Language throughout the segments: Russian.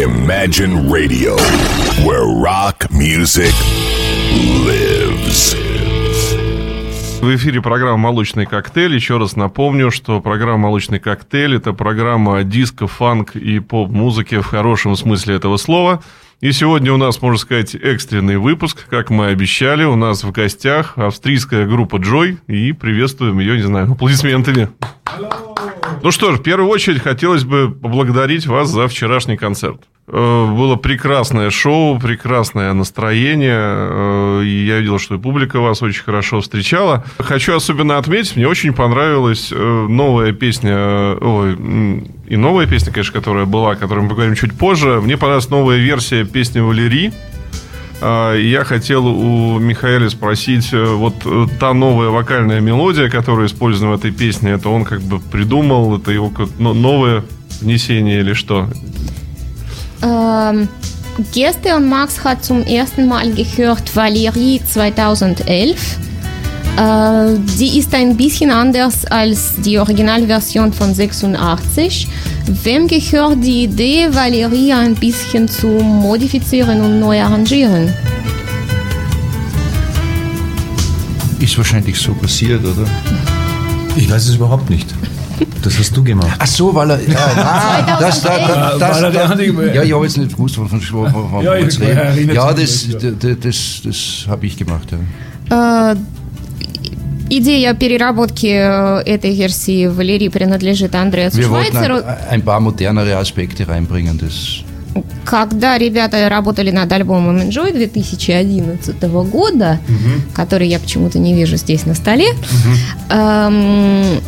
Imagine Radio, where rock music lives. В эфире программа «Молочный коктейль». Еще раз напомню, что программа «Молочный коктейль» — это программа диско, фанк и поп-музыке в хорошем смысле этого слова. И сегодня у нас, можно сказать, экстренный выпуск, как мы обещали. У нас в гостях австрийская группа «Джой». И приветствуем ее, не знаю, аплодисментами. Ну что ж, в первую очередь хотелось бы поблагодарить вас за вчерашний концерт. Э, было прекрасное шоу, прекрасное настроение. Э, я видел, что и публика вас очень хорошо встречала. Хочу особенно отметить, мне очень понравилась э, новая песня, ой, и новая песня, конечно, которая была, о которой мы поговорим чуть позже. Мне понравилась новая версия песни Валерии. Я хотел у Михаэля спросить, вот та новая вокальная мелодия, которая использована в этой песне, это он как бы придумал, это его новое внесение или что? Gerste und Max hat zum ersten Mal gehört Valerie 2011. Äh, die ist ein bisschen anders als die Originalversion von 86. Wem gehört die Idee, Valerie ein bisschen zu modifizieren und neu arrangieren? Ist wahrscheinlich so passiert, oder? Ich weiß es überhaupt nicht. Das hast du gemacht. Ach so, weil er. Ja, ah, das, da, da, das, das, da, ja, ich habe jetzt nicht gewusst, wovon ich reden. Ja, das, das, das, das habe ich gemacht. Ja. Идея переработки этой версии Валерии принадлежит Андреасу Wir Швайцеру. ein paar modernere Aspekte reinbringen. Das когда ребята работали над альбомом Enjoy 2011 года, угу. который я почему-то не вижу здесь на столе, угу. эм,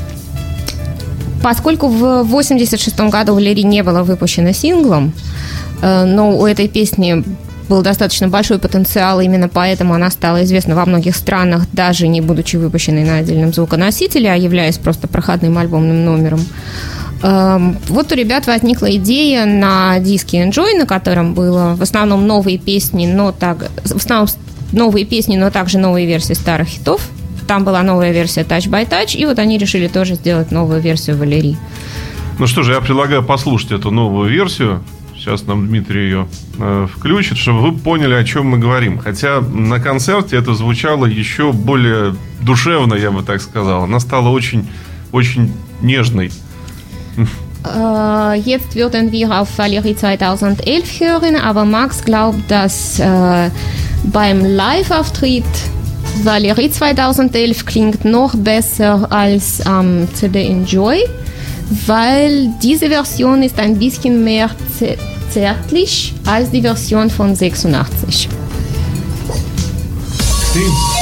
Поскольку в 86 году Валерий не было выпущено синглом, э, но у этой песни был достаточно большой потенциал, именно поэтому она стала известна во многих странах, даже не будучи выпущенной на отдельном звуконосителе, а являясь просто проходным альбомным номером. Эм, вот у ребят возникла идея на диске Enjoy, на котором было в основном новые песни, но так, в основном новые песни, но также новые версии старых хитов – там была новая версия Touch by Touch, и вот они решили тоже сделать новую версию Валерии. Ну что же, я предлагаю послушать эту новую версию. Сейчас нам Дмитрий ее э, включит, чтобы вы поняли, о чем мы говорим. Хотя на концерте это звучало еще более душевно, я бы так сказал. Она стала очень, очень нежной. Jetzt würden wir auf Valerie 2011 hören, aber Max glaubt, dass äh, beim Live-Auftritt Valerie 2011 klingt noch besser als am ähm, CD Enjoy, weil diese Version ist ein bisschen mehr zärtlich als die Version von 86. Stimmt.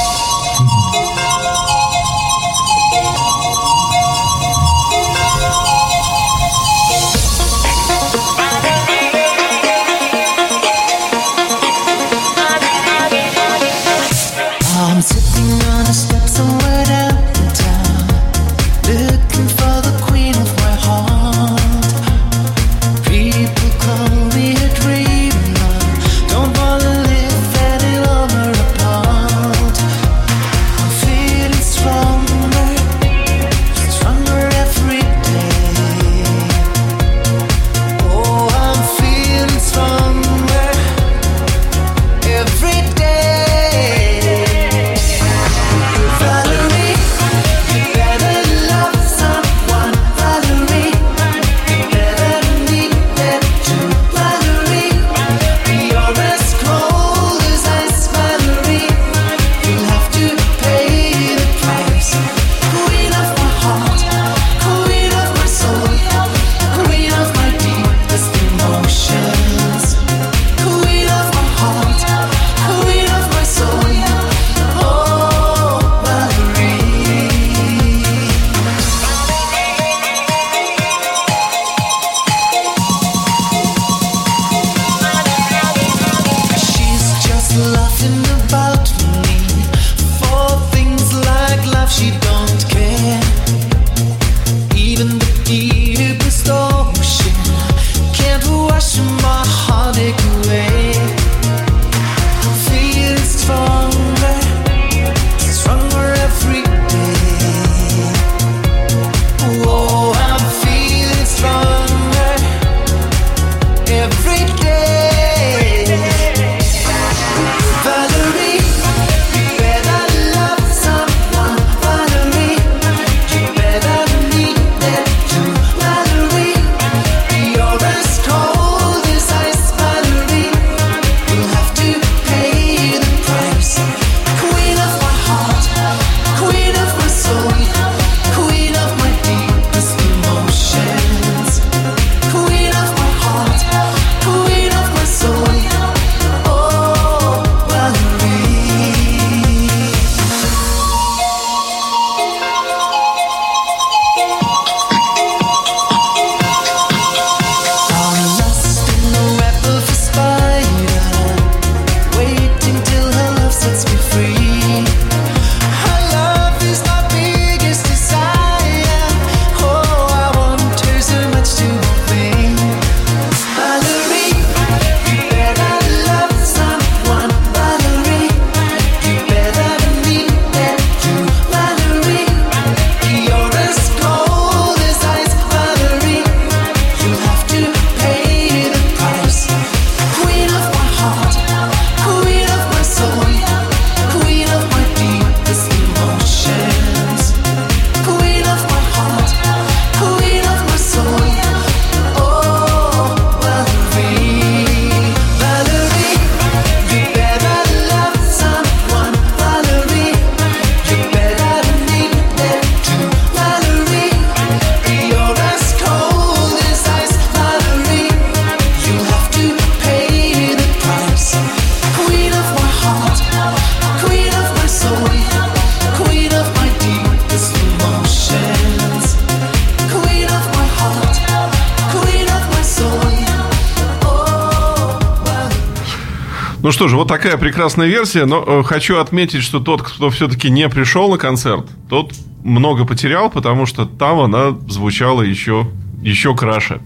Ну что же, вот такая прекрасная версия, но э, хочу отметить, что тот, кто все-таки не пришел на концерт, тот много потерял, потому что там она звучала еще, еще краше.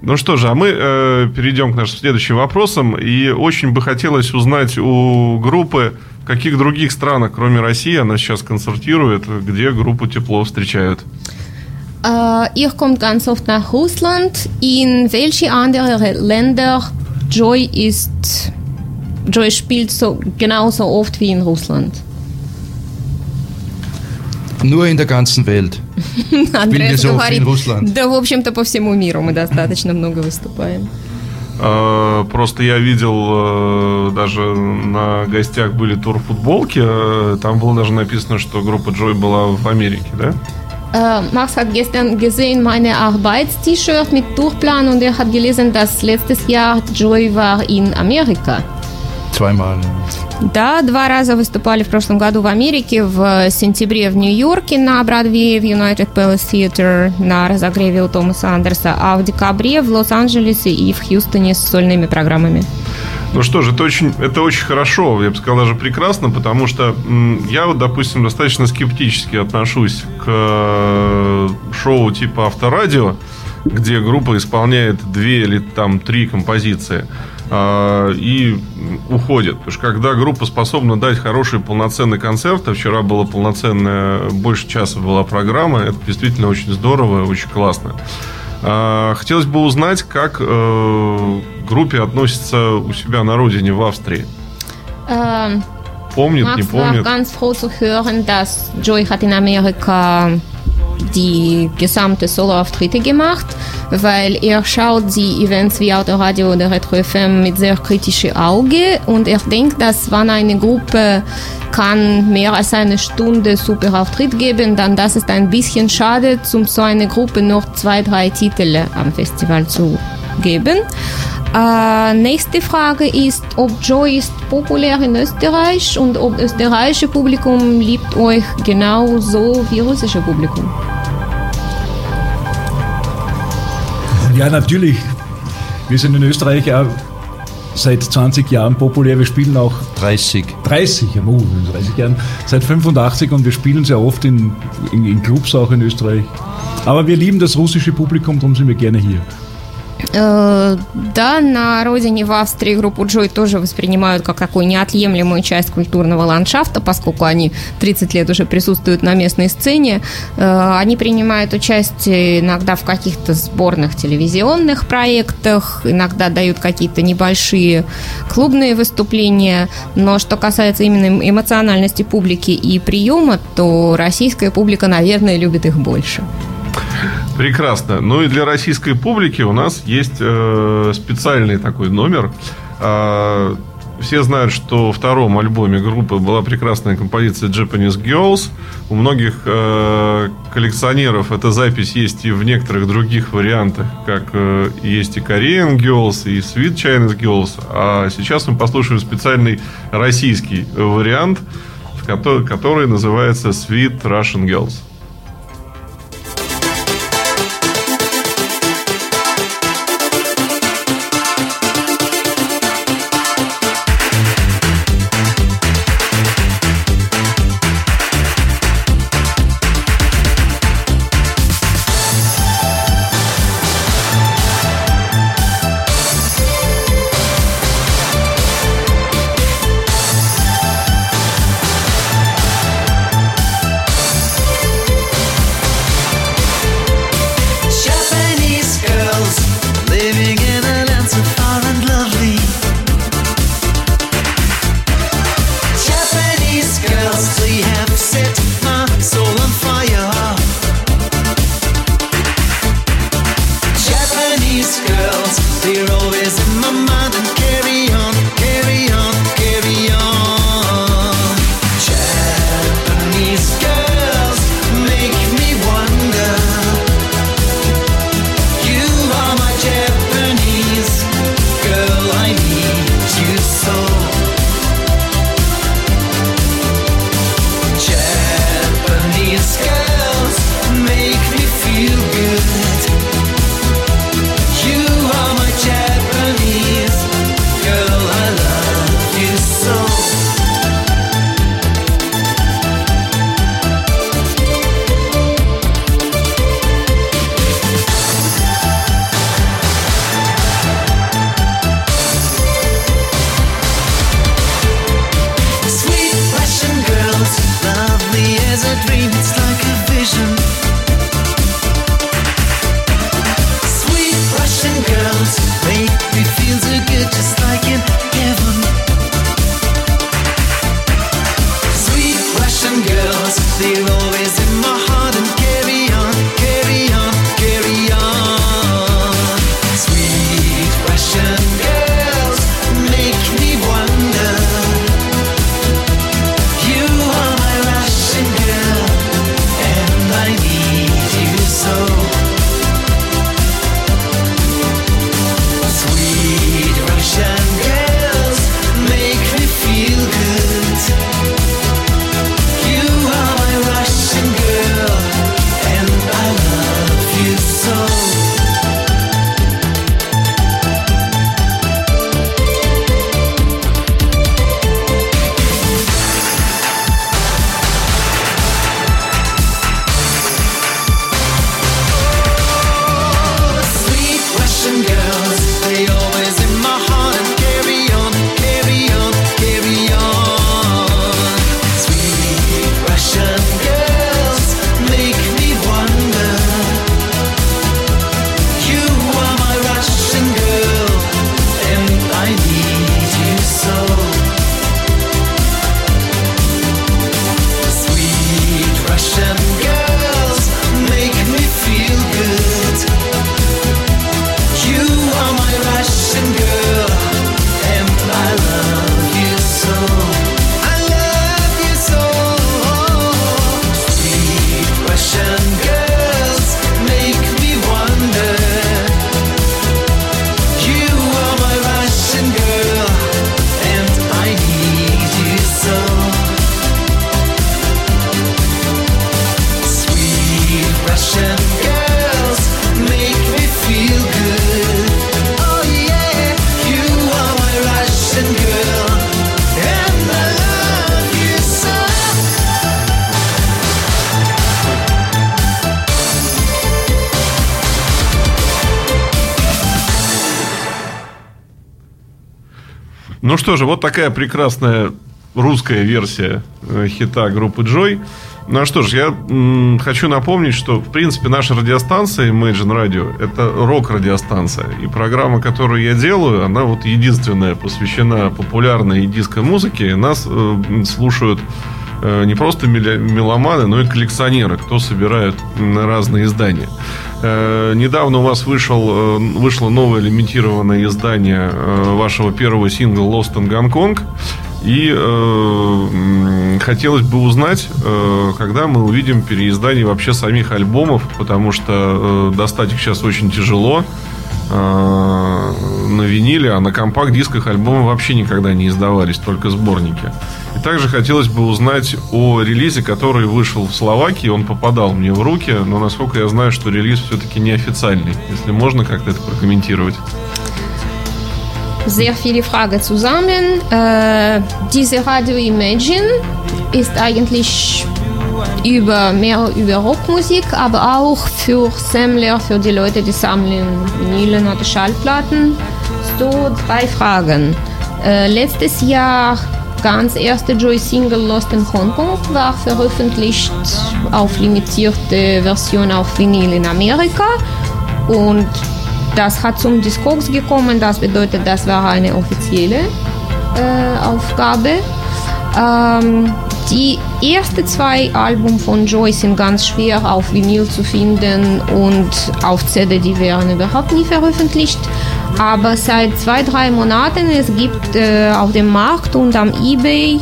Ну что же, а мы э, перейдем к нашим следующим вопросам. И очень бы хотелось узнать у группы, в каких других странах, кроме России, она сейчас концертирует, где группу тепло встречают. Ihr kommt ganz oft nach Russland. In welche andere Länder Joy ist Joy spielt so genauso oft wie in Russland? Nur in der ganzen Welt. Андреас говорит, да, в общем-то, по всему миру мы достаточно много выступаем. А, просто я видел, э, даже на гостях были турфутболки, э, там было даже написано, что группа Джой была в Америке, да? Max hat gestern gesehen meine Arbeits-T-Shirt mit Durchplan und er hat gelesen, dass letztes Jahr Joy war in Amerika. Zweimal. Да, два раза выступали в прошлом году в Америке, в сентябре в Нью-Йорке на Бродвее в United Palace Theatre на разогреве у Томаса Андерса, а в декабре в Лос-Анджелесе и в Хьюстоне с сольными программами. Ну что же, это очень, это очень хорошо, я бы сказал, даже прекрасно, потому что я вот, допустим, достаточно скептически отношусь к э, шоу типа Авторадио, где группа исполняет две или там три композиции – а, и уходят. Потому что когда группа способна дать хороший полноценный концерт, а вчера была полноценная, больше часа была программа, это действительно очень здорово, очень классно. А, хотелось бы узнать, как э, группе относится у себя на родине в Австрии. Ähm, помнит, Max не помнит. War ganz froh zu hören, dass Joy hat in Amerika die gesamte Soloauftritte gemacht, weil er schaut die Events wie Autoradio oder Retro FM mit sehr kritischem Auge und er denkt, dass wenn eine Gruppe kann mehr als eine Stunde super Auftritt geben, dann das ist ein bisschen schade, um so eine Gruppe noch zwei, drei Titel am Festival zu geben. Äh, nächste Frage ist, ob Joy ist populär in Österreich und ob österreichische Publikum liebt euch genauso wie russische Publikum. Ja, natürlich. Wir sind in Österreich auch seit 20 Jahren populär. Wir spielen auch 30. 30, ja, 30 Jahren. Seit 85 und wir spielen sehr oft in, in, in Clubs auch in Österreich. Aber wir lieben das russische Publikum, darum sind wir gerne hier. Э, да, на родине в Австрии группу Джой тоже воспринимают как такую неотъемлемую часть культурного ландшафта, поскольку они 30 лет уже присутствуют на местной сцене. Э, они принимают участие иногда в каких-то сборных телевизионных проектах, иногда дают какие-то небольшие клубные выступления, но что касается именно эмоциональности публики и приема, то российская публика, наверное, любит их больше. Прекрасно. Ну и для российской публики у нас есть э, специальный такой номер. Э, все знают, что во втором альбоме группы была прекрасная композиция Japanese Girls. У многих э, коллекционеров эта запись есть и в некоторых других вариантах, как э, есть и Korean Girls, и Sweet Chinese Girls. А сейчас мы послушаем специальный российский вариант, который, который называется Sweet Russian Girls. Что же, вот такая прекрасная русская версия э, хита группы Joy. Ну а что ж, я м, хочу напомнить, что, в принципе, наша радиостанция Imagine Radio – это рок-радиостанция. И программа, которую я делаю, она вот единственная посвящена популярной диско-музыке. Нас э, слушают э, не просто меломаны, но и коллекционеры, кто собирает разные издания. Э, недавно у вас вышел, э, вышло новое лимитированное издание э, вашего первого сингла Lost in Gongkong. И э, хотелось бы узнать, э, когда мы увидим переиздание вообще самих альбомов, потому что э, достать их сейчас очень тяжело на виниле, а на компакт-дисках альбомы вообще никогда не издавались, только сборники. И также хотелось бы узнать о релизе, который вышел в Словакии. Он попадал мне в руки, но насколько я знаю, что релиз все-таки неофициальный. Если можно как-то это прокомментировать. sehr viele Fragen zusammen. Äh, diese Radio Imagine ist eigentlich über mehr über Rockmusik, aber auch für Sammler, für die Leute, die sammeln Vinylen oder Schallplatten. So drei Fragen. Äh, letztes Jahr ganz erste Joy Single Lost in Hongkong war veröffentlicht auf limitierte Version auf Vinyl in Amerika und das hat zum Discogs gekommen, das bedeutet, das war eine offizielle äh, Aufgabe. Ähm, die ersten zwei Alben von Joy sind ganz schwer auf Vinyl zu finden und auf CD, die werden überhaupt nie veröffentlicht. Aber seit zwei, drei Monaten es gibt äh, auf dem Markt und am eBay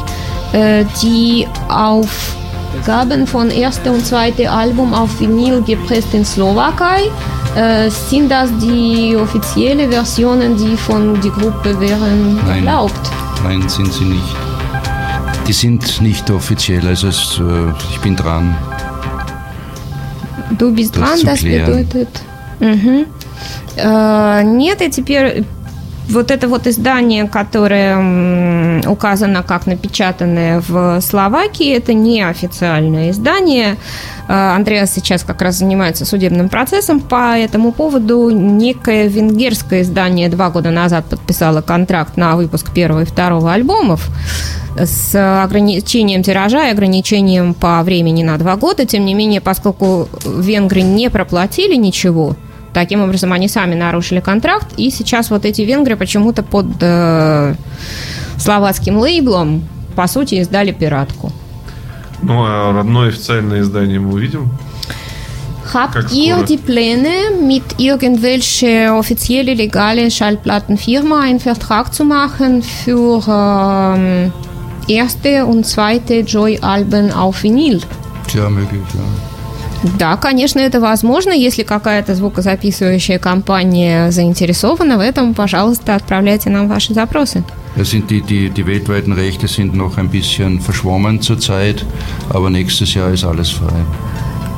äh, die Aufgaben von erste und zweite Album auf Vinyl gepresst in Slowakei. Äh, sind das die offiziellen Versionen, die von der Gruppe wären Nein. erlaubt? Nein, sind sie nicht. Die sind nicht offiziell, also es, äh, ich bin dran. Du bist Das dran, das bedeutet. Мгм. Э, Нет, и теперь вот это вот издание, которое указано как напечатанное в Словакии, это не официальное издание. Э, Андреас сейчас как раз занимается судебным процессом по этому поводу. Некое венгерское издание два года назад подписало контракт на выпуск первого и второго альбомов с ограничением тиража и ограничением по времени на два года. Тем не менее, поскольку венгры не проплатили ничего, таким образом они сами нарушили контракт, и сейчас вот эти венгры почему-то под э, словацким лейблом, по сути, издали пиратку. Ну, а родное официальное издание мы увидим. Habt ihr die Pläne, mit irgendwelche offizielle legale Schallplattenfirma einen Vertrag zu machen für ähm, erste und zweite Joy-Alben auf Vinyl? Tja, möglich, ja. Да, конечно, это возможно. Если какая-то звукозаписывающая компания заинтересована в этом, пожалуйста, отправляйте нам ваши запросы. Sind die, die, die weltweiten Rechte sind noch ein bisschen verschwommen zurzeit, aber nächstes Jahr ist alles frei.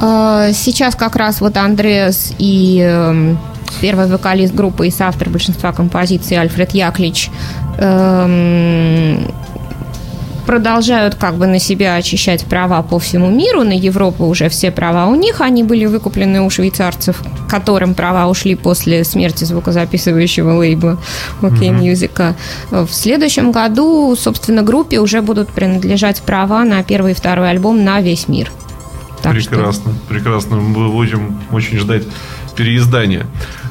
Э, Сейчас как раз вот Андреас и эм, первый вокалист группы и соавтор большинства композиций Альфред Яклич эм, продолжают как бы на себя очищать права по всему миру. На Европу уже все права у них. Они были выкуплены у швейцарцев, которым права ушли после смерти звукозаписывающего лейбла OK Music. В следующем году, собственно, группе уже будут принадлежать права на первый и второй альбом на весь мир. Так что- прекрасно, прекрасно. Мы будем очень ждать переиздания.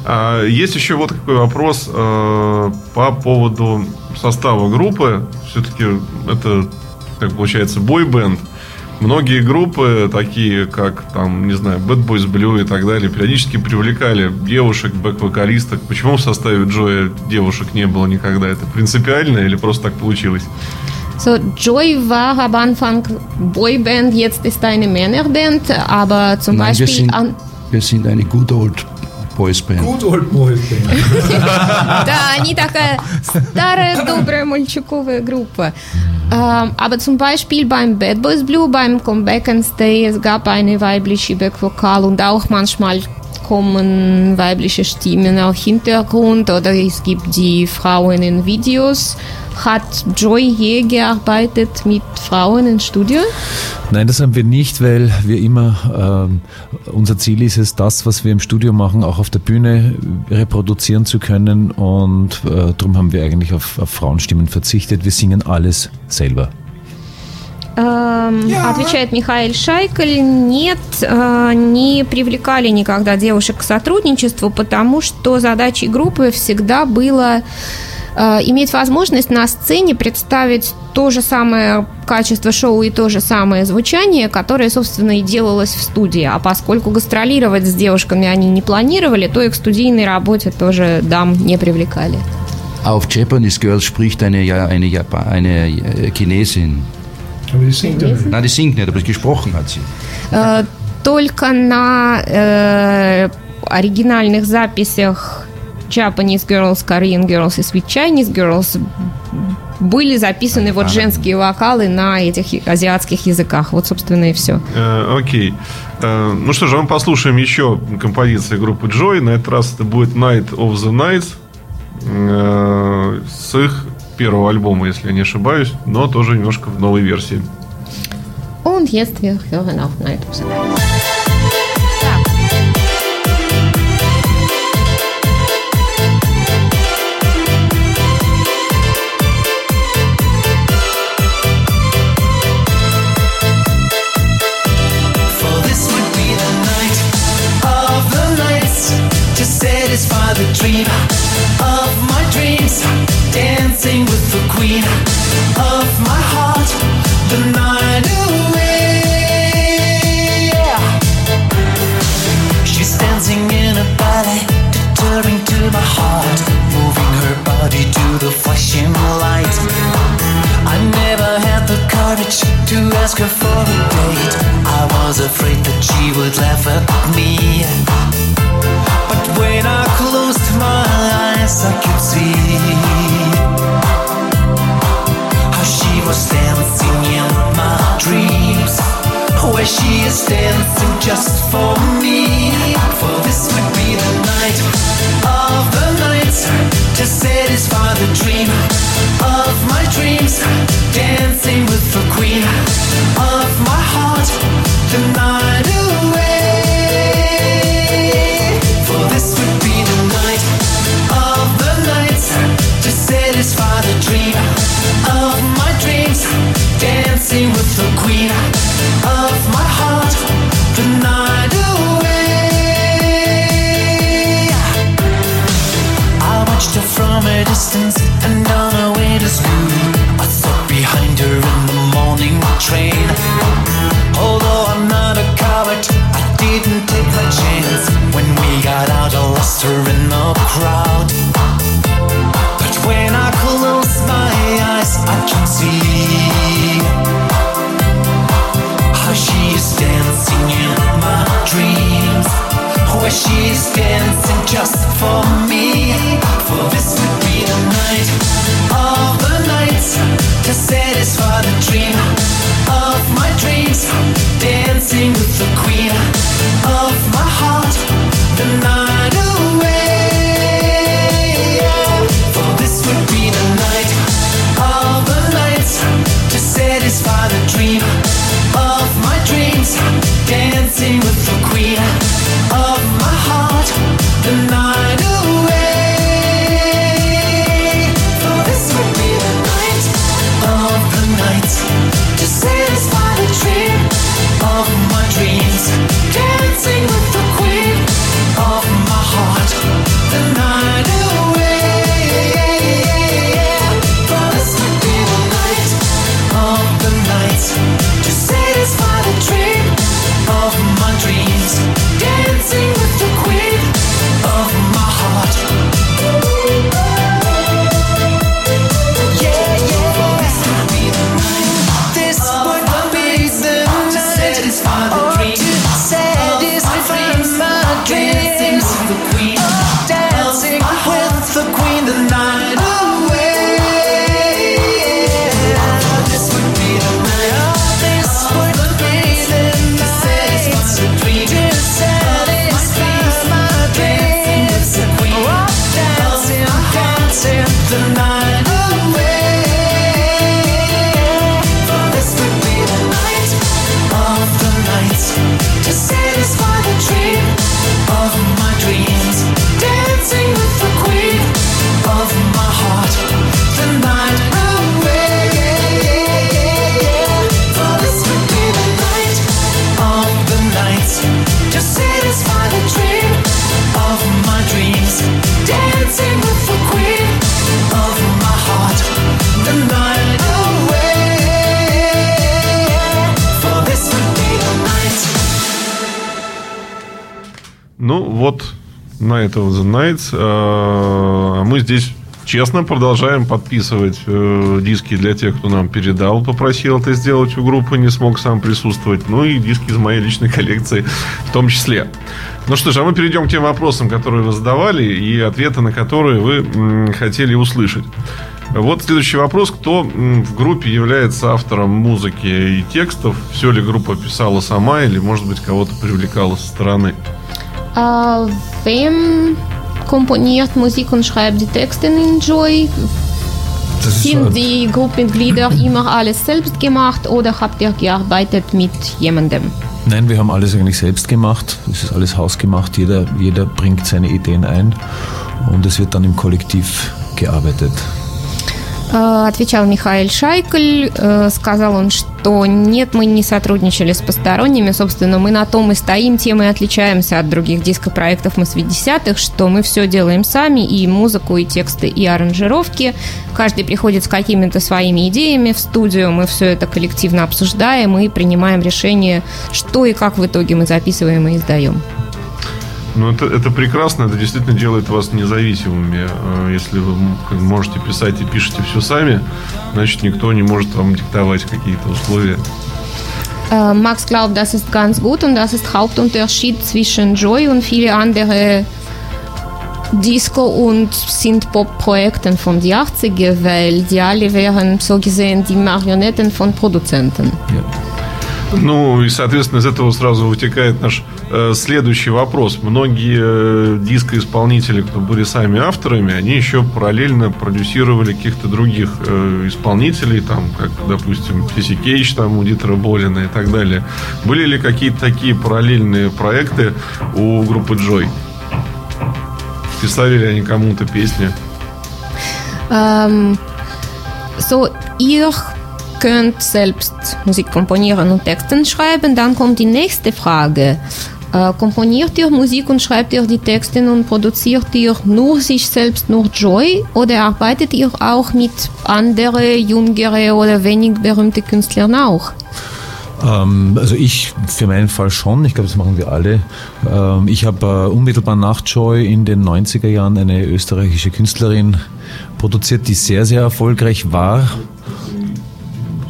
А, есть еще вот какой вопрос э, по поводу состава группы. Все-таки это, как получается, бой-бенд. Многие группы, такие как, там, не знаю, Bad Boys Blue и так далее, периодически привлекали девушек, бэк-вокалисток. Почему в составе Джоя девушек не было никогда? Это принципиально или просто так получилось? So, Joy war am Anfang Boyband, jetzt ist eine Männerband, aber zum Nein, wir Beispiel sind, an, wir sind eine good old boys band. Good old boys band. Да, они такая старая, добрая мальчуковая группа. Ähm, aber zum Beispiel beim Bad Boys Blue, beim Come Back and Stay, es gab eine weibliche Backvokal und auch manchmal kommen weibliche Stimmen auch Hintergrund oder es gibt die Frauen in Videos. Hat Joy je gearbeitet mit Frauen im Studio? Nein, das haben wir nicht, weil wir immer, äh, unser Ziel ist es, das, was wir im Studio machen, auch auf der Bühne reproduzieren zu können und äh, darum haben wir eigentlich auf, auf Frauenstimmen verzichtet. Wir singen alles selber. Эм, отвечает Михаил Шайкаль, нет, э, не привлекали никогда девушек к сотрудничеству, потому что задачей группы всегда было э, иметь возможность на сцене представить то же самое качество шоу и то же самое звучание, которое, собственно, и делалось в студии. А поскольку гастролировать с девушками они не планировали, то и к студийной работе тоже дам не привлекали. Auf Japanese Girls spricht eine, eine, eine Chinesin. Aber die singt nicht. Nein, die singt nicht, aber gesprochen hat sie. Äh, только на äh, оригинальных записях Japanese Girls, Korean Girls и Sweet Chinese Girls были записаны вот женские вокалы на этих азиатских языках. Вот, собственно, и все. Э, окей. Э, ну что же, мы послушаем еще композиции группы Joy. На этот раз это будет Night of the Nights э, с их первого альбома, если я не ошибаюсь, но тоже немножко в новой версии. Und jetzt wir hören auf Night of the Nights. Dream of my dreams, dancing with the queen of my heart, the night away. She's dancing in a ballet, deterring to my heart, moving her body to the flashing light. I never had the courage to ask her for a date. I was afraid that she would laugh at me. When I closed my eyes, I could see how she was dancing in my dreams. Where she is dancing just for me. For this would be the night of the nights to satisfy the dream of my dreams. Dancing with the queen of my heart, the night на это The Nights. А мы здесь честно продолжаем подписывать э, диски для тех, кто нам передал, попросил это сделать у группы, не смог сам присутствовать. Ну и диски из моей личной коллекции в том числе. Ну что ж, а мы перейдем к тем вопросам, которые вы задавали, и ответы на которые вы хотели услышать. Вот следующий вопрос. Кто в группе является автором музыки и текстов? Все ли группа писала сама или, может быть, кого-то привлекала со стороны? Äh, wem komponiert Musik und schreibt die Texte in Joy? Sind die Gruppenmitglieder immer alles selbst gemacht oder habt ihr gearbeitet mit jemandem? Nein, wir haben alles eigentlich selbst gemacht. Es ist alles hausgemacht. Jeder, jeder bringt seine Ideen ein und es wird dann im Kollektiv gearbeitet. Э, отвечал Михаил Шайкель, э, сказал он, что нет, мы не сотрудничали с посторонними, собственно, мы на том и стоим, тем и отличаемся от других дископроектов 80-х, что мы все делаем сами, и музыку, и тексты, и аранжировки. Каждый приходит с какими-то своими идеями в студию, мы все это коллективно обсуждаем и принимаем решение, что и как в итоге мы записываем и издаем. Ну, это, это прекрасно, это действительно делает вас независимыми. Э, если вы можете писать и пишете все сами, значит, никто не может вам диктовать какие-то условия. Äh, Max glaubt, das ist ganz gut und das ist Hauptunterschied zwischen Joy und viele andere Disco- und Synth-Pop-Projekten von den 80er, weil die alle wären so gesehen die Marionetten von Produzenten. Ja. Ну, и, соответственно, из этого сразу вытекает наш э, следующий вопрос. Многие э, дискоисполнители, кто были сами авторами, они еще параллельно продюсировали каких-то других э, исполнителей, там, как, допустим, Фиси Кейдж, там, у Дитера Болина и так далее. Были ли какие-то такие параллельные проекты у группы Джой? Писали ли они кому-то песни? Um, so, ihr könnt selbst Musik komponieren und Texten schreiben, dann kommt die nächste Frage. Äh, komponiert ihr Musik und schreibt ihr die Texte und produziert ihr nur sich selbst, nur Joy oder arbeitet ihr auch mit anderen, jüngeren oder wenig berühmten Künstlern auch? Ähm, also ich für meinen Fall schon, ich glaube, das machen wir alle. Ähm, ich habe äh, unmittelbar nach Joy in den 90er Jahren eine österreichische Künstlerin produziert, die sehr, sehr erfolgreich war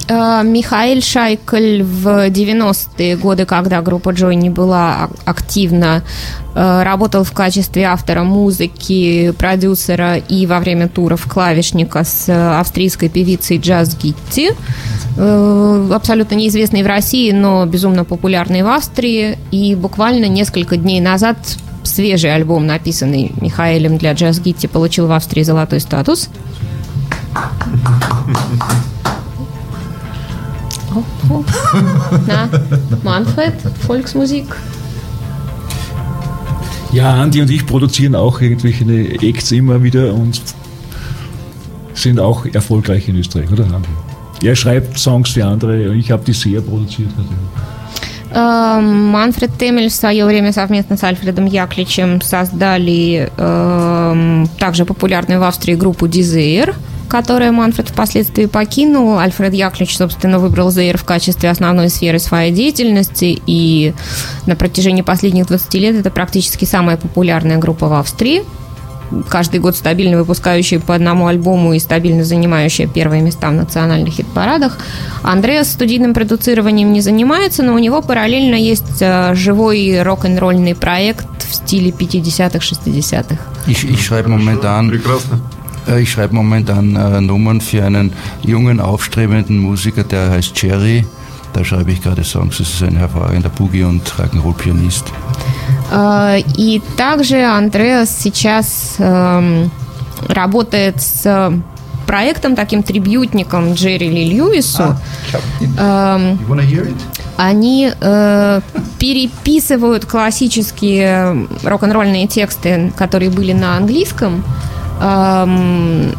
Михаил Шайкель в 90-е годы, когда группа Джой не была активна, работал в качестве автора музыки, продюсера и во время туров клавишника с австрийской певицей Джаз Гитти, абсолютно неизвестной в России, но безумно популярной в Австрии. И буквально несколько дней назад свежий альбом, написанный Михаилем для Джаз Гитти, получил в Австрии золотой статус. Oh, Na, Manfred, Volksmusik. Ja, Andi und ich produzieren auch irgendwelche Acts immer wieder und sind auch erfolgreich in Österreich, oder Andi? Er schreibt Songs für andere, ich habe die sehr produziert Манфред Темель в свое время совместно с Альфредом Якличем создали э, также популярную в Австрии группу Desire, Которое Манфред впоследствии покинул. Альфред Яклич, собственно, выбрал ЗР в качестве основной сферы своей деятельности, и на протяжении последних 20 лет это практически самая популярная группа в Австрии каждый год стабильно выпускающая по одному альбому и стабильно занимающая первые места в национальных хит-парадах. Андреас студийным продуцированием не занимается, но у него параллельно есть э, живой рок-н-ролльный проект в стиле 50-х, 60-х. Ich, ich schreibe momentan Прекрасно. Äh, ich schreibe momentan äh, Nummern für einen jungen, aufstrebenden Musiker, der heißt Jerry. Da schreibe ich gerade Songs. Das ist ein hervorragender Boogie- und Rock'n'Roll-Pianist. И также Андреас сейчас работает с проектом, таким трибютником Джерри Ли Льюису. А, эм, они э, переписывают классические рок-н-ролльные тексты, которые были на английском, эм,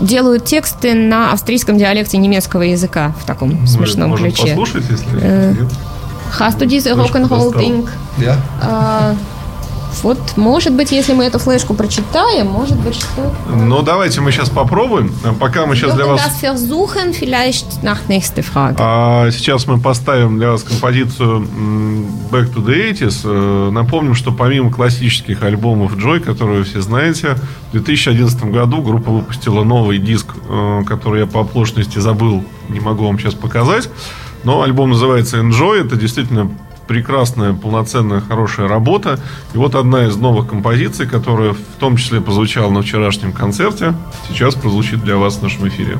делают тексты на австрийском диалекте немецкого языка в таком Мы смешном можем ключе. послушать, если э? Hast du diese Rock'n'Roll-Ding? Ja. Äh, вот, может быть, если мы эту флешку прочитаем, может быть, что... Ну, давайте мы сейчас попробуем. Пока мы сейчас для вас... versuchen, vielleicht nach nächste Frage. А сейчас мы поставим для вас композицию Back to the 80s. Э, напомним, что помимо классических альбомов Joy, которые вы все знаете, в 2011 году группа выпустила новый диск, э, который я по оплошности забыл, не могу вам сейчас показать. Но альбом называется Enjoy. Это действительно прекрасная, полноценная, хорошая работа. И вот одна из новых композиций, которая в том числе прозвучала на вчерашнем концерте, сейчас прозвучит для вас в нашем эфире.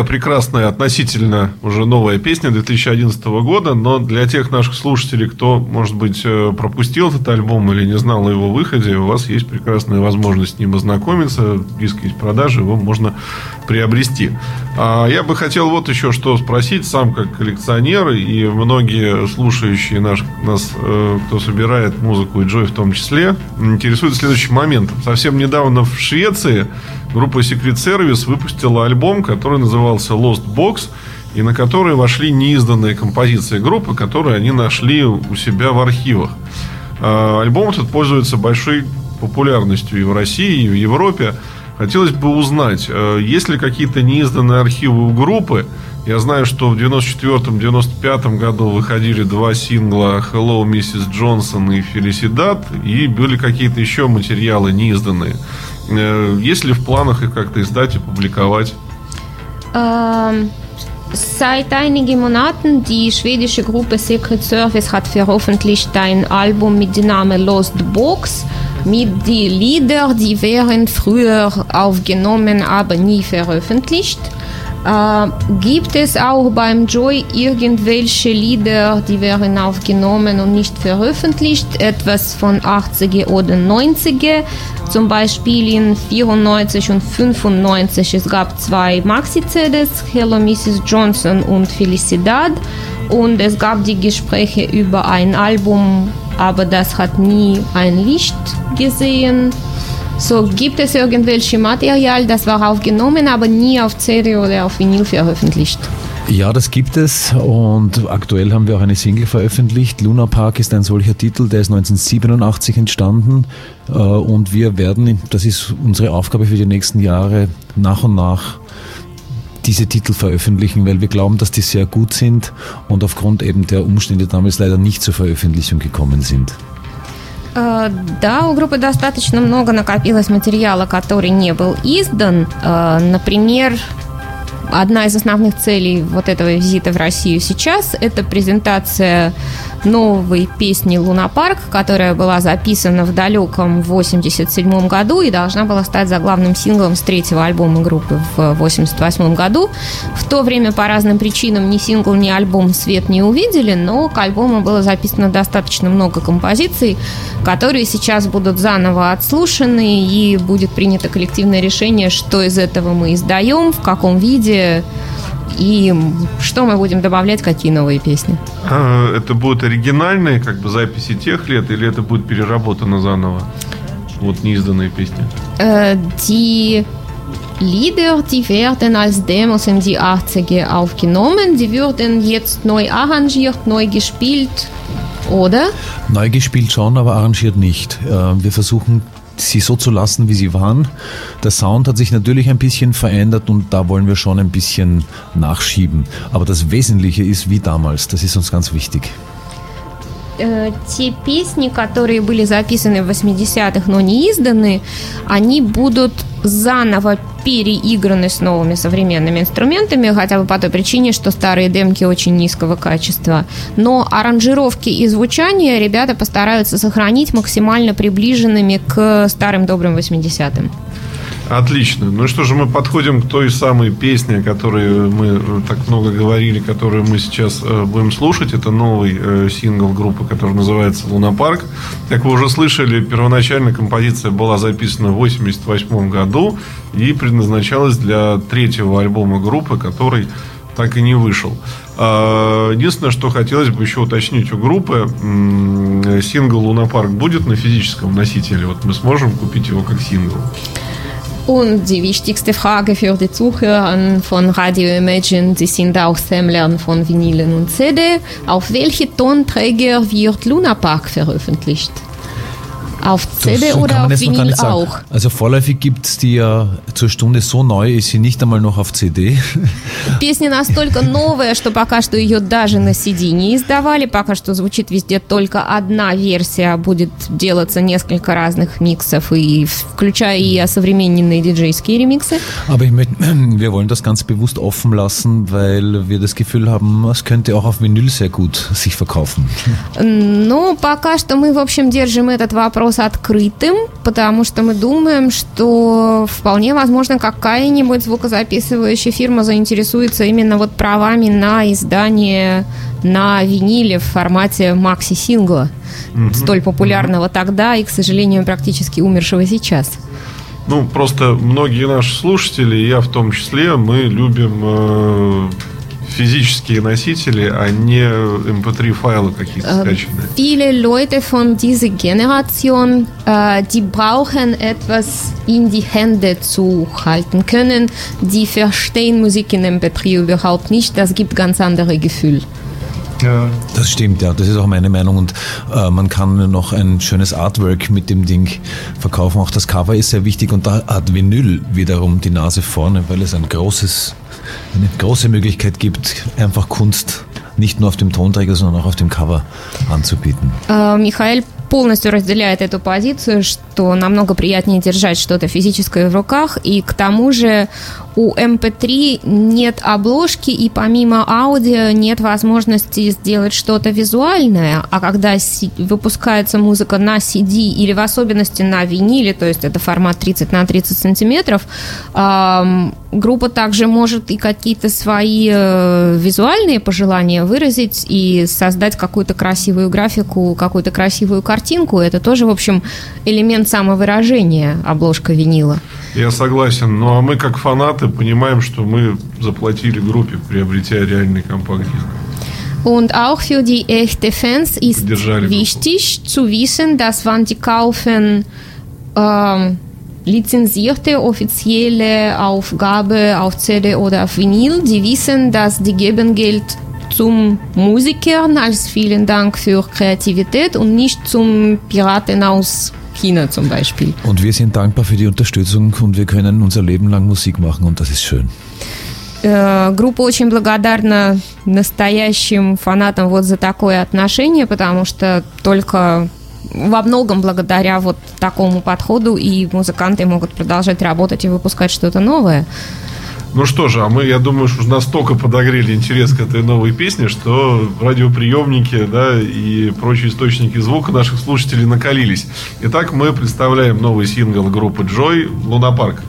Такая прекрасная, относительно уже новая песня 2011 года, но для тех наших слушателей, кто, может быть, э, пропустил этот альбом или не знал о его выходе, у вас есть прекрасная возможность с ним ознакомиться, диск есть продажи, его можно приобрести. А я бы хотел вот еще что спросить, сам как коллекционер и многие слушающие наш, нас, э, кто собирает музыку и Джой в том числе, интересует следующий момент. Совсем недавно в Швеции группа Secret Service выпустила альбом, который назывался Lost Box, и на который вошли неизданные композиции группы, которые они нашли у себя в архивах. А, альбом этот пользуется большой популярностью и в России, и в Европе. Хотелось бы узнать, э, есть ли какие-то неизданные архивы у группы. Я знаю, что в 94-95 году выходили два сингла «Hello, Mrs. Johnson» и «Felicidad», и были какие-то еще материалы неизданные. Э, есть ли в планах их как-то издать и публиковать? Ähm, seit einigen Monaten die schwedische Gruppe Secret Service hat veröffentlicht ein Album mit dem Namen Lost Box mit den Liedern, die wären früher aufgenommen, aber nie veröffentlicht. Äh, gibt es auch beim Joy irgendwelche Lieder, die werden aufgenommen und nicht veröffentlicht? Etwas von 80er oder 90er? Zum Beispiel in 94 und 95. Es gab zwei Maxi-CDs, Hello Mrs. Johnson und Felicidad. Und es gab die Gespräche über ein Album, aber das hat nie ein Licht gesehen. So, gibt es irgendwelche Material, das war aufgenommen, aber nie auf CD oder auf Vinyl veröffentlicht? Ja, das gibt es und aktuell haben wir auch eine Single veröffentlicht. Luna Park ist ein solcher Titel, der ist 1987 entstanden äh, und wir werden, das ist unsere Aufgabe für die nächsten Jahre, nach und nach diese Titel veröffentlichen, weil wir glauben, dass die sehr gut sind und aufgrund eben der Umstände damals leider nicht zur Veröffentlichung gekommen sind. Э, да, у группы достаточно много накопилось материала, который не был издан. Э, например, одна из основных целей вот этого визита в Россию сейчас – это презентация новой песни «Лунапарк», которая была записана в далеком 87 году и должна была стать заглавным синглом с третьего альбома группы в 88 году. В то время по разным причинам ни сингл, ни альбом свет не увидели, но к альбому было записано достаточно много композиций, которые сейчас будут заново отслушаны и будет принято коллективное решение, что из этого мы издаем, в каком виде, и что мы будем добавлять, какие новые песни? А, это будут оригинальные как бы записи тех лет, или это будет переработано заново? Вот неизданные песни. Äh, die Lieder, die werden als Demos in die 80er aufgenommen. Die würden jetzt neu arrangiert, neu gespielt, oder? Neu gespielt schon, aber arrangiert nicht. Äh, wir versuchen sie so zu lassen, wie sie waren. Der Sound hat sich natürlich ein bisschen verändert und da wollen wir schon ein bisschen nachschieben. Aber das Wesentliche ist wie damals. Das ist uns ganz wichtig. Э, те песни, которые были записаны в 80-х, но не изданы, они будут заново переиграны с новыми современными инструментами, хотя бы по той причине, что старые демки очень низкого качества. Но аранжировки и звучание ребята постараются сохранить максимально приближенными к старым добрым 80-м. Отлично. Ну что же, мы подходим к той самой песне, о которой мы так много говорили, которую мы сейчас э, будем слушать. Это новый э, сингл группы, который называется «Луна Парк». Как вы уже слышали, первоначально композиция была записана в 1988 году и предназначалась для третьего альбома группы, который так и не вышел. А, единственное, что хотелось бы еще уточнить у группы, сингл «Луна Парк» будет на физическом носителе? Вот мы сможем купить его как сингл? Und die wichtigste Frage für die Zuhörer von Radio Imagine, sie sind auch Sammler von Vinylen und CD. Auf welche Tonträger wird Luna Park veröffentlicht? Auf CD das oder auf Vinyl auch? Also vorläufig gibt es die ja zur Stunde so neu, ist sie nicht einmal noch auf CD. Песня настолько новая, что пока что ее даже на CD не издавали. Пока что звучит везде только одна версия. Будет делаться несколько разных миксов, и, включая и современные диджейские ремиксы. Aber ich möchte, wir wollen das ganz bewusst offen lassen, weil wir das Gefühl haben, es könnte auch auf Vinyl sehr gut sich verkaufen. Ну, пока что мы, в общем, держим этот вопрос вопрос открытым, потому что мы думаем, что вполне возможно какая-нибудь звукозаписывающая фирма заинтересуется именно вот правами на издание на виниле в формате макси-сингла, угу. столь популярного угу. тогда и, к сожалению, практически умершего сейчас. Ну, просто многие наши слушатели, я в том числе, мы любим э, физические носители, а не MP3-File какие-то ähm, скачанные. Viele Leute von dieser Generation, äh, die brauchen etwas in die Hände zu halten können. Die verstehen Musik in MP3 überhaupt nicht. Das gibt ganz andere Gefühle. Ja. Das stimmt, ja. Das ist auch meine Meinung. Und äh, man kann noch ein schönes Artwork mit dem Ding verkaufen. Auch das Cover ist sehr wichtig und da hat Vinyl wiederum die Nase vorne, weil es ein großes, eine große Möglichkeit gibt, einfach Kunst nicht nur auf dem Tonträger, sondern auch auf dem Cover anzubieten. Äh, Michael полностью разделяет эту позицию, что намного приятнее держать что-то физическое в руках, и к тому же у MP3 нет обложки, и помимо аудио нет возможности сделать что-то визуальное, а когда выпускается музыка на CD или в особенности на виниле, то есть это формат 30 на 30 сантиметров, группа также может и какие-то свои э, визуальные пожелания выразить и создать какую-то красивую графику, какую-то красивую картинку. Это тоже, в общем, элемент самовыражения обложка винила. Я согласен. Ну а мы, как фанаты, понимаем, что мы заплатили группе, приобретя реальный компакт-диск. Und auch für die echten Fans ist wichtig zu wissen, dass wenn die kaufen ähm, lizenzierte offizielle Aufgabe auf CD oder auf Vinyl, die wissen, dass die geben Geld zum Musikern als vielen Dank für Kreativität und nicht zum Piraten aus China zum Beispiel. Und wir sind dankbar für die Unterstützung und wir können unser Leben lang Musik machen und das ist schön. Группа очень благодарна настоящим фанатам вот за такое отношение, потому что только во многом благодаря вот такому подходу и музыканты могут продолжать работать и выпускать что-то новое. Ну что же, а мы, я думаю, что настолько подогрели интерес к этой новой песне, что радиоприемники, да, и прочие источники звука наших слушателей накалились. Итак, мы представляем новый сингл группы Joy «Лунапарк».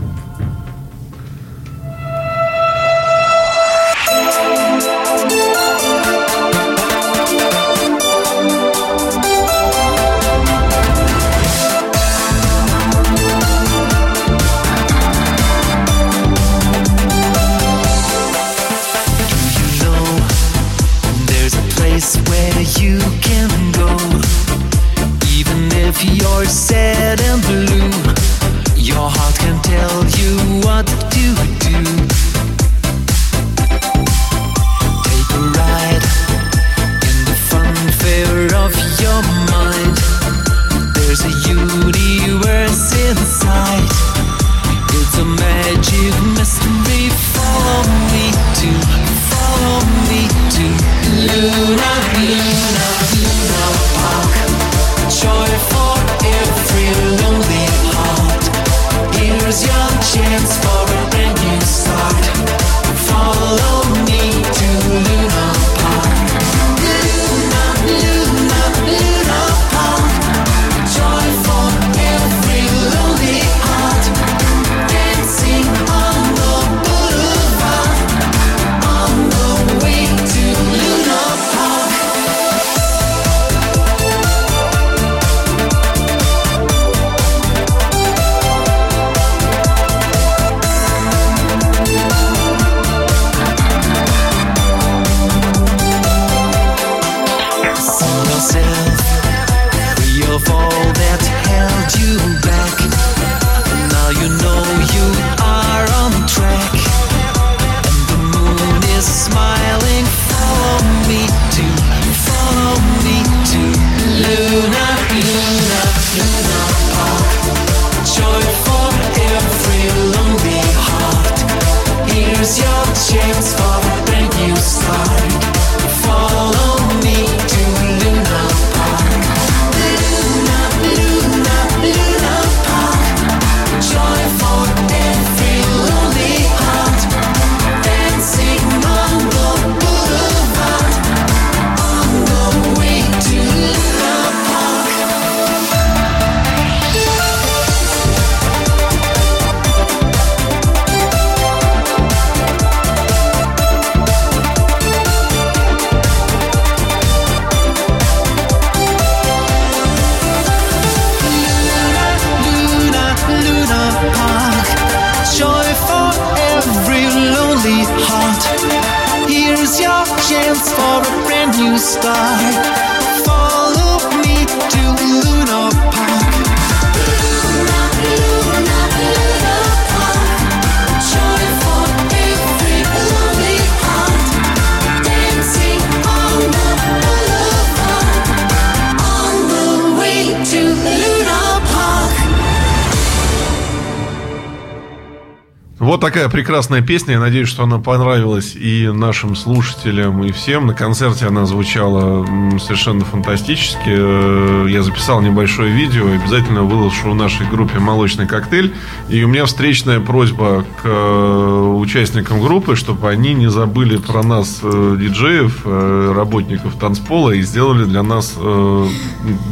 Такая прекрасная песня. Я надеюсь, что она понравилась и нашим слушателям, и всем. На концерте она звучала совершенно фантастически. Э, Я записал небольшое видео, обязательно выложу в нашей группе «Молочный коктейль». И у меня встречная просьба к э, участникам группы, чтобы они не забыли про нас, э, диджеев, работников танцпола, и сделали для нас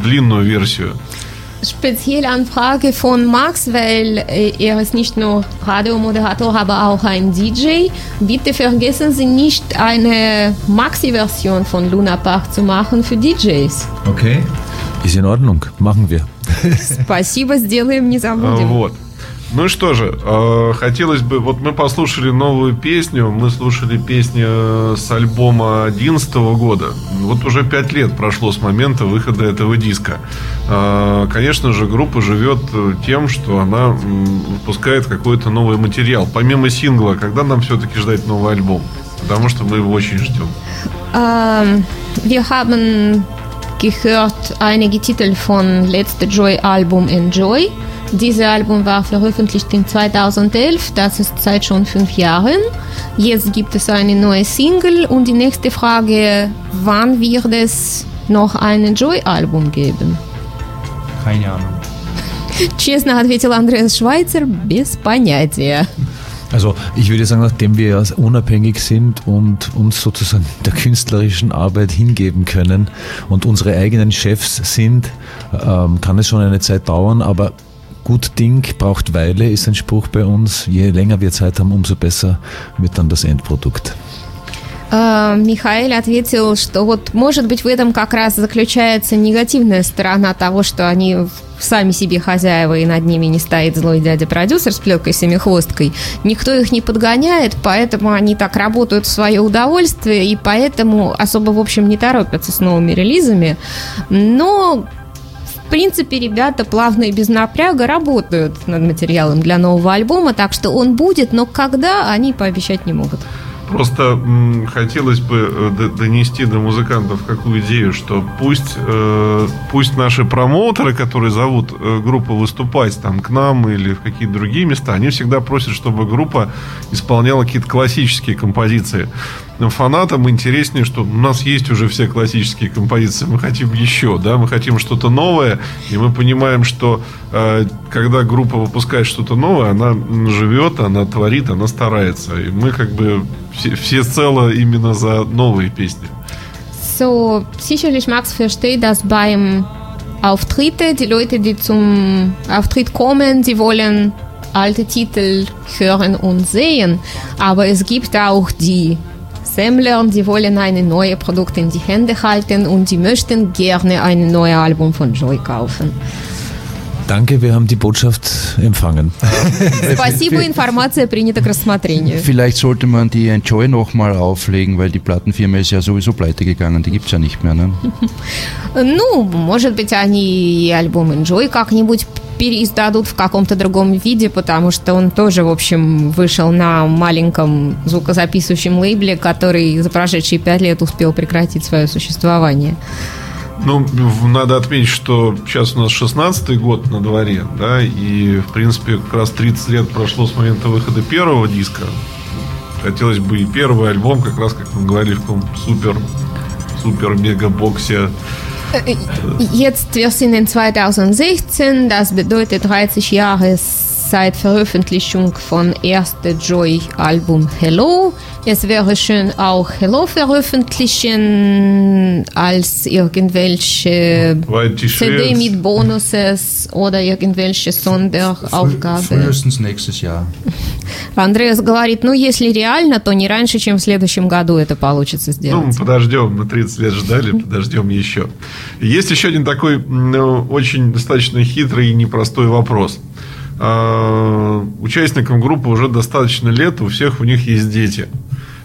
длинную версию. Spezielle Anfrage von Max, weil äh, er ist nicht nur Radiomoderator, aber auch ein DJ. Bitte vergessen Sie nicht, eine Maxi-Version von Luna Park zu machen für DJs. Okay. Ist in Ordnung, machen wir. Спасибо, сделаем, не А, забудем. Вот. Ну что же, э, хотелось бы... Вот мы послушали новую песню, мы слушали песню э, с альбома 2011 года. Вот уже пять лет прошло с момента выхода этого диска. Э, Конечно же, группа живет тем, что она выпускает какой-то новый материал. Помимо сингла, когда нам все-таки ждать новый альбом? Потому что мы его очень ждем. Ähm, wir haben gehört einige Titel von letzte Joy-Album Enjoy. Dieses Album war veröffentlicht in 2011, das ist seit schon fünf Jahren. Jetzt gibt es eine neue Single und die nächste Frage, wann wird es noch ein Joy-Album geben? Keine Ahnung. Честно ответил Андреас Швайцер, без понятия. Also ich würde sagen, nachdem wir ja unabhängig sind und uns sozusagen der künstlerischen Arbeit hingeben können und unsere eigenen Chefs sind, ähm, kann es schon eine Zeit dauern, aber gut Ding braucht Weile, ist ein Spruch bei uns. Je länger wir Zeit haben, umso besser wird dann das Endprodukt. Э, Михаил ответил, что вот, может быть, в этом как раз заключается негативная сторона того, что они сами себе хозяева, и над ними не стоит злой дядя-продюсер с плеткой семихвосткой. Никто их не подгоняет, поэтому они так работают в свое удовольствие, и поэтому особо, в общем, не торопятся с новыми релизами. Но в принципе, ребята плавно и без напряга работают над материалом для нового альбома, так что он будет, но когда, они пообещать не могут. Просто хотелось бы э, донести до музыкантов какую идею, что пусть, э, пусть наши промоутеры, которые зовут э, группу выступать там к нам или в какие-то другие места, они всегда просят, чтобы группа исполняла какие-то классические композиции. Фанатам интереснее, что у нас есть уже все классические композиции, мы хотим еще, да, мы хотим что-то новое, и мы понимаем, что э, когда группа выпускает что-то новое, она живет, она творит, она старается, и мы как бы все, все цело именно за новые песни. So, sicherlich Max versteht, dass beim Auftritte die Leute, die zum Auftritt kommen, sie wollen alte Titel hören und sehen, aber es gibt auch die Sammler, die wollen eine neue Produkt in die Hände halten und die möchten gerne ein neues Album von Joy kaufen. Danke, wir haben die Botschaft empfangen. Спасибо, информация принята к рассмотрению. Vielleicht sollte man die Enjoy nochmal auflegen, weil die Plattenfirma ist ja sowieso pleite gegangen, die gibt es ja nicht mehr. Ne? Ну, может быть, они и альбом Enjoy как-нибудь переиздадут в каком-то другом виде, потому что он тоже, в общем, вышел на маленьком звукозаписывающем лейбле, который за прошедшие пять лет успел прекратить свое существование. Ну, надо отметить, что сейчас у нас 16-й год на дворе, да, и, в принципе, как раз 30 лет прошло с момента выхода первого диска. Хотелось бы и первый альбом, как раз, как мы говорили, в каком супер, супер-мега-боксе. Jetzt, wir sind in 2016, das bedeutet 30 Jahre seit Veröffentlichung von erste Joy-Album Hello. Es wäre schön auch Hello veröffentlichen als irgendwelche CD mit Bonuses oder irgendwelche Sonderaufgaben. Frühestens nächstes Jahr. Андреас говорит, ну если реально, то не раньше, чем в следующем году это получится Ну, сделать. мы подождем, мы 30 лет ждали, подождем еще. Есть еще один такой ну, очень достаточно хитрый и непростой вопрос. А, Участникам группы уже достаточно лет, у всех у них есть дети.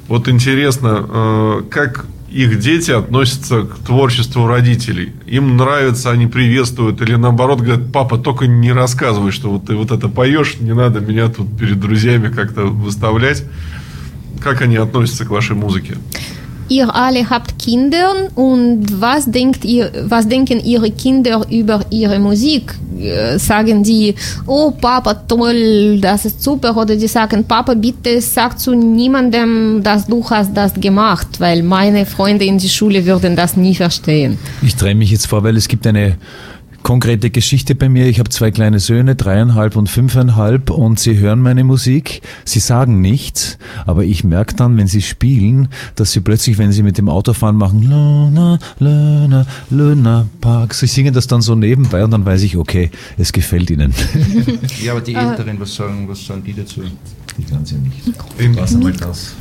Вот интересно, э, как их дети относятся к творчеству родителей. Им нравится, они приветствуют, или наоборот говорят, папа, только не рассказывай, что вот ты вот это поешь, не надо меня тут перед друзьями как-то выставлять. Как они относятся к вашей музыке? Ihr alle habt Kinder und was denkt ihr, was denken ihre Kinder über ihre Musik? Äh, Sagen die, oh Papa, toll, das ist super, oder die sagen, Papa, bitte sag zu niemandem, dass du hast das gemacht, weil meine Freunde in der Schule würden das nie verstehen. Ich drehe mich jetzt vor, weil es gibt eine konkrete Geschichte bei mir. Ich habe zwei kleine Söhne, dreieinhalb und fünfeinhalb, und sie hören meine Musik. Sie sagen nichts, aber ich merke dann, wenn sie spielen, dass sie plötzlich, wenn sie mit dem Auto fahren, machen Luna, Luna, Luna Park. Sie singen das dann so nebenbei und dann weiß ich, okay, es gefällt ihnen. Ja, aber die Älteren, was sagen, was sagen die dazu? Die kann sie nicht. Was einmal das.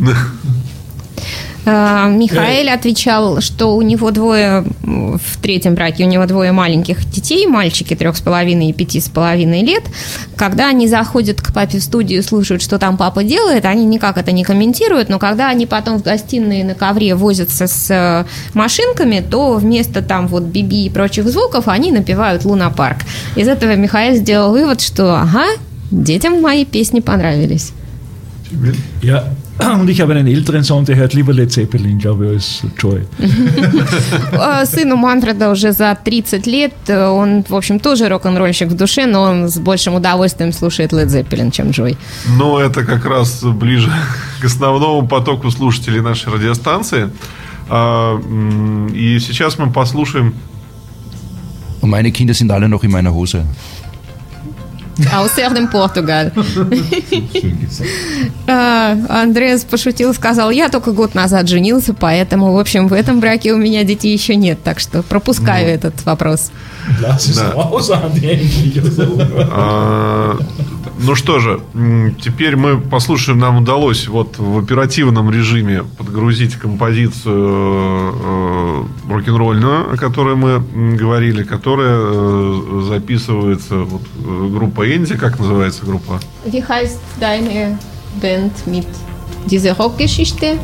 Э, Михаил отвечал, что у него двое, в третьем браке у него двое маленьких детей, мальчики трех с половиной и пяти с половиной лет. Когда они заходят к папе в студию слушают, что там папа делает, они никак это не комментируют, но когда они потом в гостиной на ковре возятся с э, машинками, то вместо там вот биби и прочих звуков они напевают Луна Парк. Из этого Михаил сделал вывод, что ага, детям мои песни понравились. Ja, und ich habe einen älteren Sohn, der hört lieber Led Zeppelin, glaube ich, als Joy. Э, Сыну Манфреда уже за 30 лет, он, в общем, тоже рок-н-ролльщик в душе, но он с большим удовольствием слушает Led Zeppelin, чем Джой. Но это как раз ближе к основному потоку слушателей нашей радиостанции. А, И сейчас мы послушаем meine Kinder sind alle noch in meiner Hose. Außer dem Португаль. А, Андреас пошутил, сказал, я только год назад женился, поэтому, в общем, в этом браке у меня детей еще нет, так что пропускаю этот вопрос. Ну что же, теперь мы послушаем, нам удалось вот в оперативном режиме подгрузить композицию э, рок-н-ролльную, о которой мы говорили, которая э, записывается вот, э, группа Энди, как называется группа? Wie heißt deine Band mit dieser Rockgeschichte?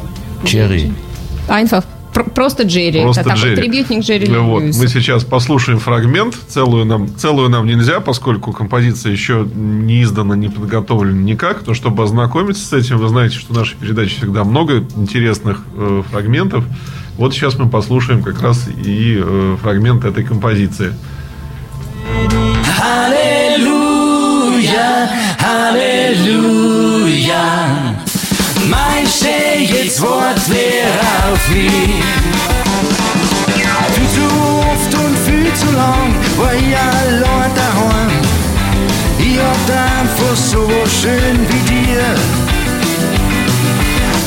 Jerry. Einfach просто Джерри. Просто это Джерри. трибютник Джерри Ну вот, мы сейчас послушаем фрагмент. Целую нам, целую нам нельзя, поскольку композиция еще не издана, не подготовлена никак. Но чтобы ознакомиться с этим, вы знаете, что в нашей передаче всегда много интересных э, фрагментов. Вот сейчас мы послушаем как раз и э, фрагмент этой композиции. Halleluja, Halleluja. Mein jetzt Wort wär auf mich. Viel zu oft und viel zu lang war ich allein daheim. Ich hab einfach so schön wie dir.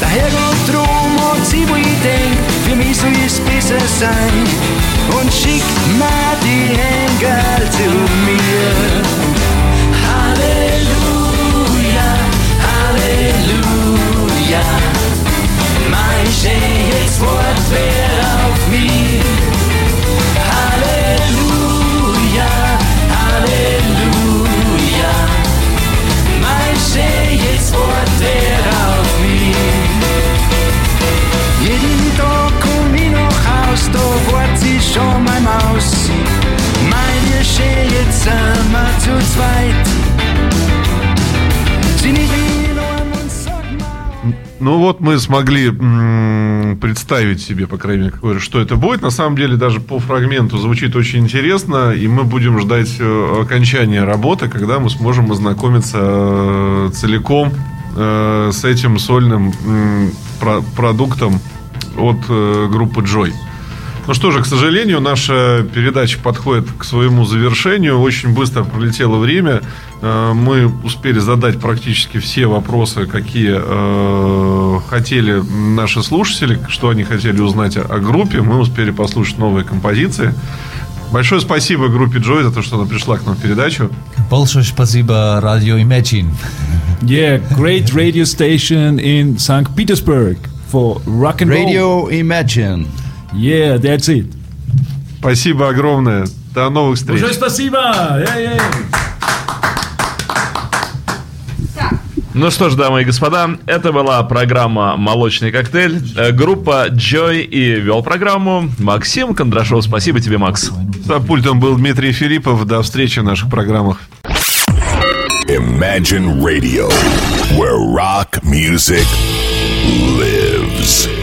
Der Herrgott drum hat sie, wo ich denk, für mich soll es besser sein. Und schickt mir die Engel zu mir. Halleluja, Halleluja ja. Mein Schnee jetzt wird auf mir. Вот мы смогли представить себе, по крайней мере, какое- что это будет. На самом деле даже по фрагменту звучит очень интересно, и мы будем ждать э, окончания работы, когда мы сможем ознакомиться э, целиком э, с этим сольным продуктом от группы Joy. Ну что же, к сожалению, наша передача подходит к своему завершению. Очень быстро пролетело время. Э, Мы успели задать практически все вопросы, какие э, хотели наши слушатели, что они хотели узнать о, группе. Мы успели послушать новые композиции. Большое спасибо группе Joy за то, что она пришла к нам в передачу. Большое спасибо, радио Imagine. Yeah, great radio station in St. Petersburg for rock and roll. Radio Imagine. Yeah, that's it. Спасибо огромное. До новых встреч. Большое спасибо! Yeah, yeah. Ну что ж, дамы и господа, это была программа «Молочный коктейль». Э, группа Joy и вел программу Максим Кондрашов. Спасибо тебе, Макс. За пультом был Дмитрий Филиппов. До встречи в наших программах. Imagine Radio, where rock music lives.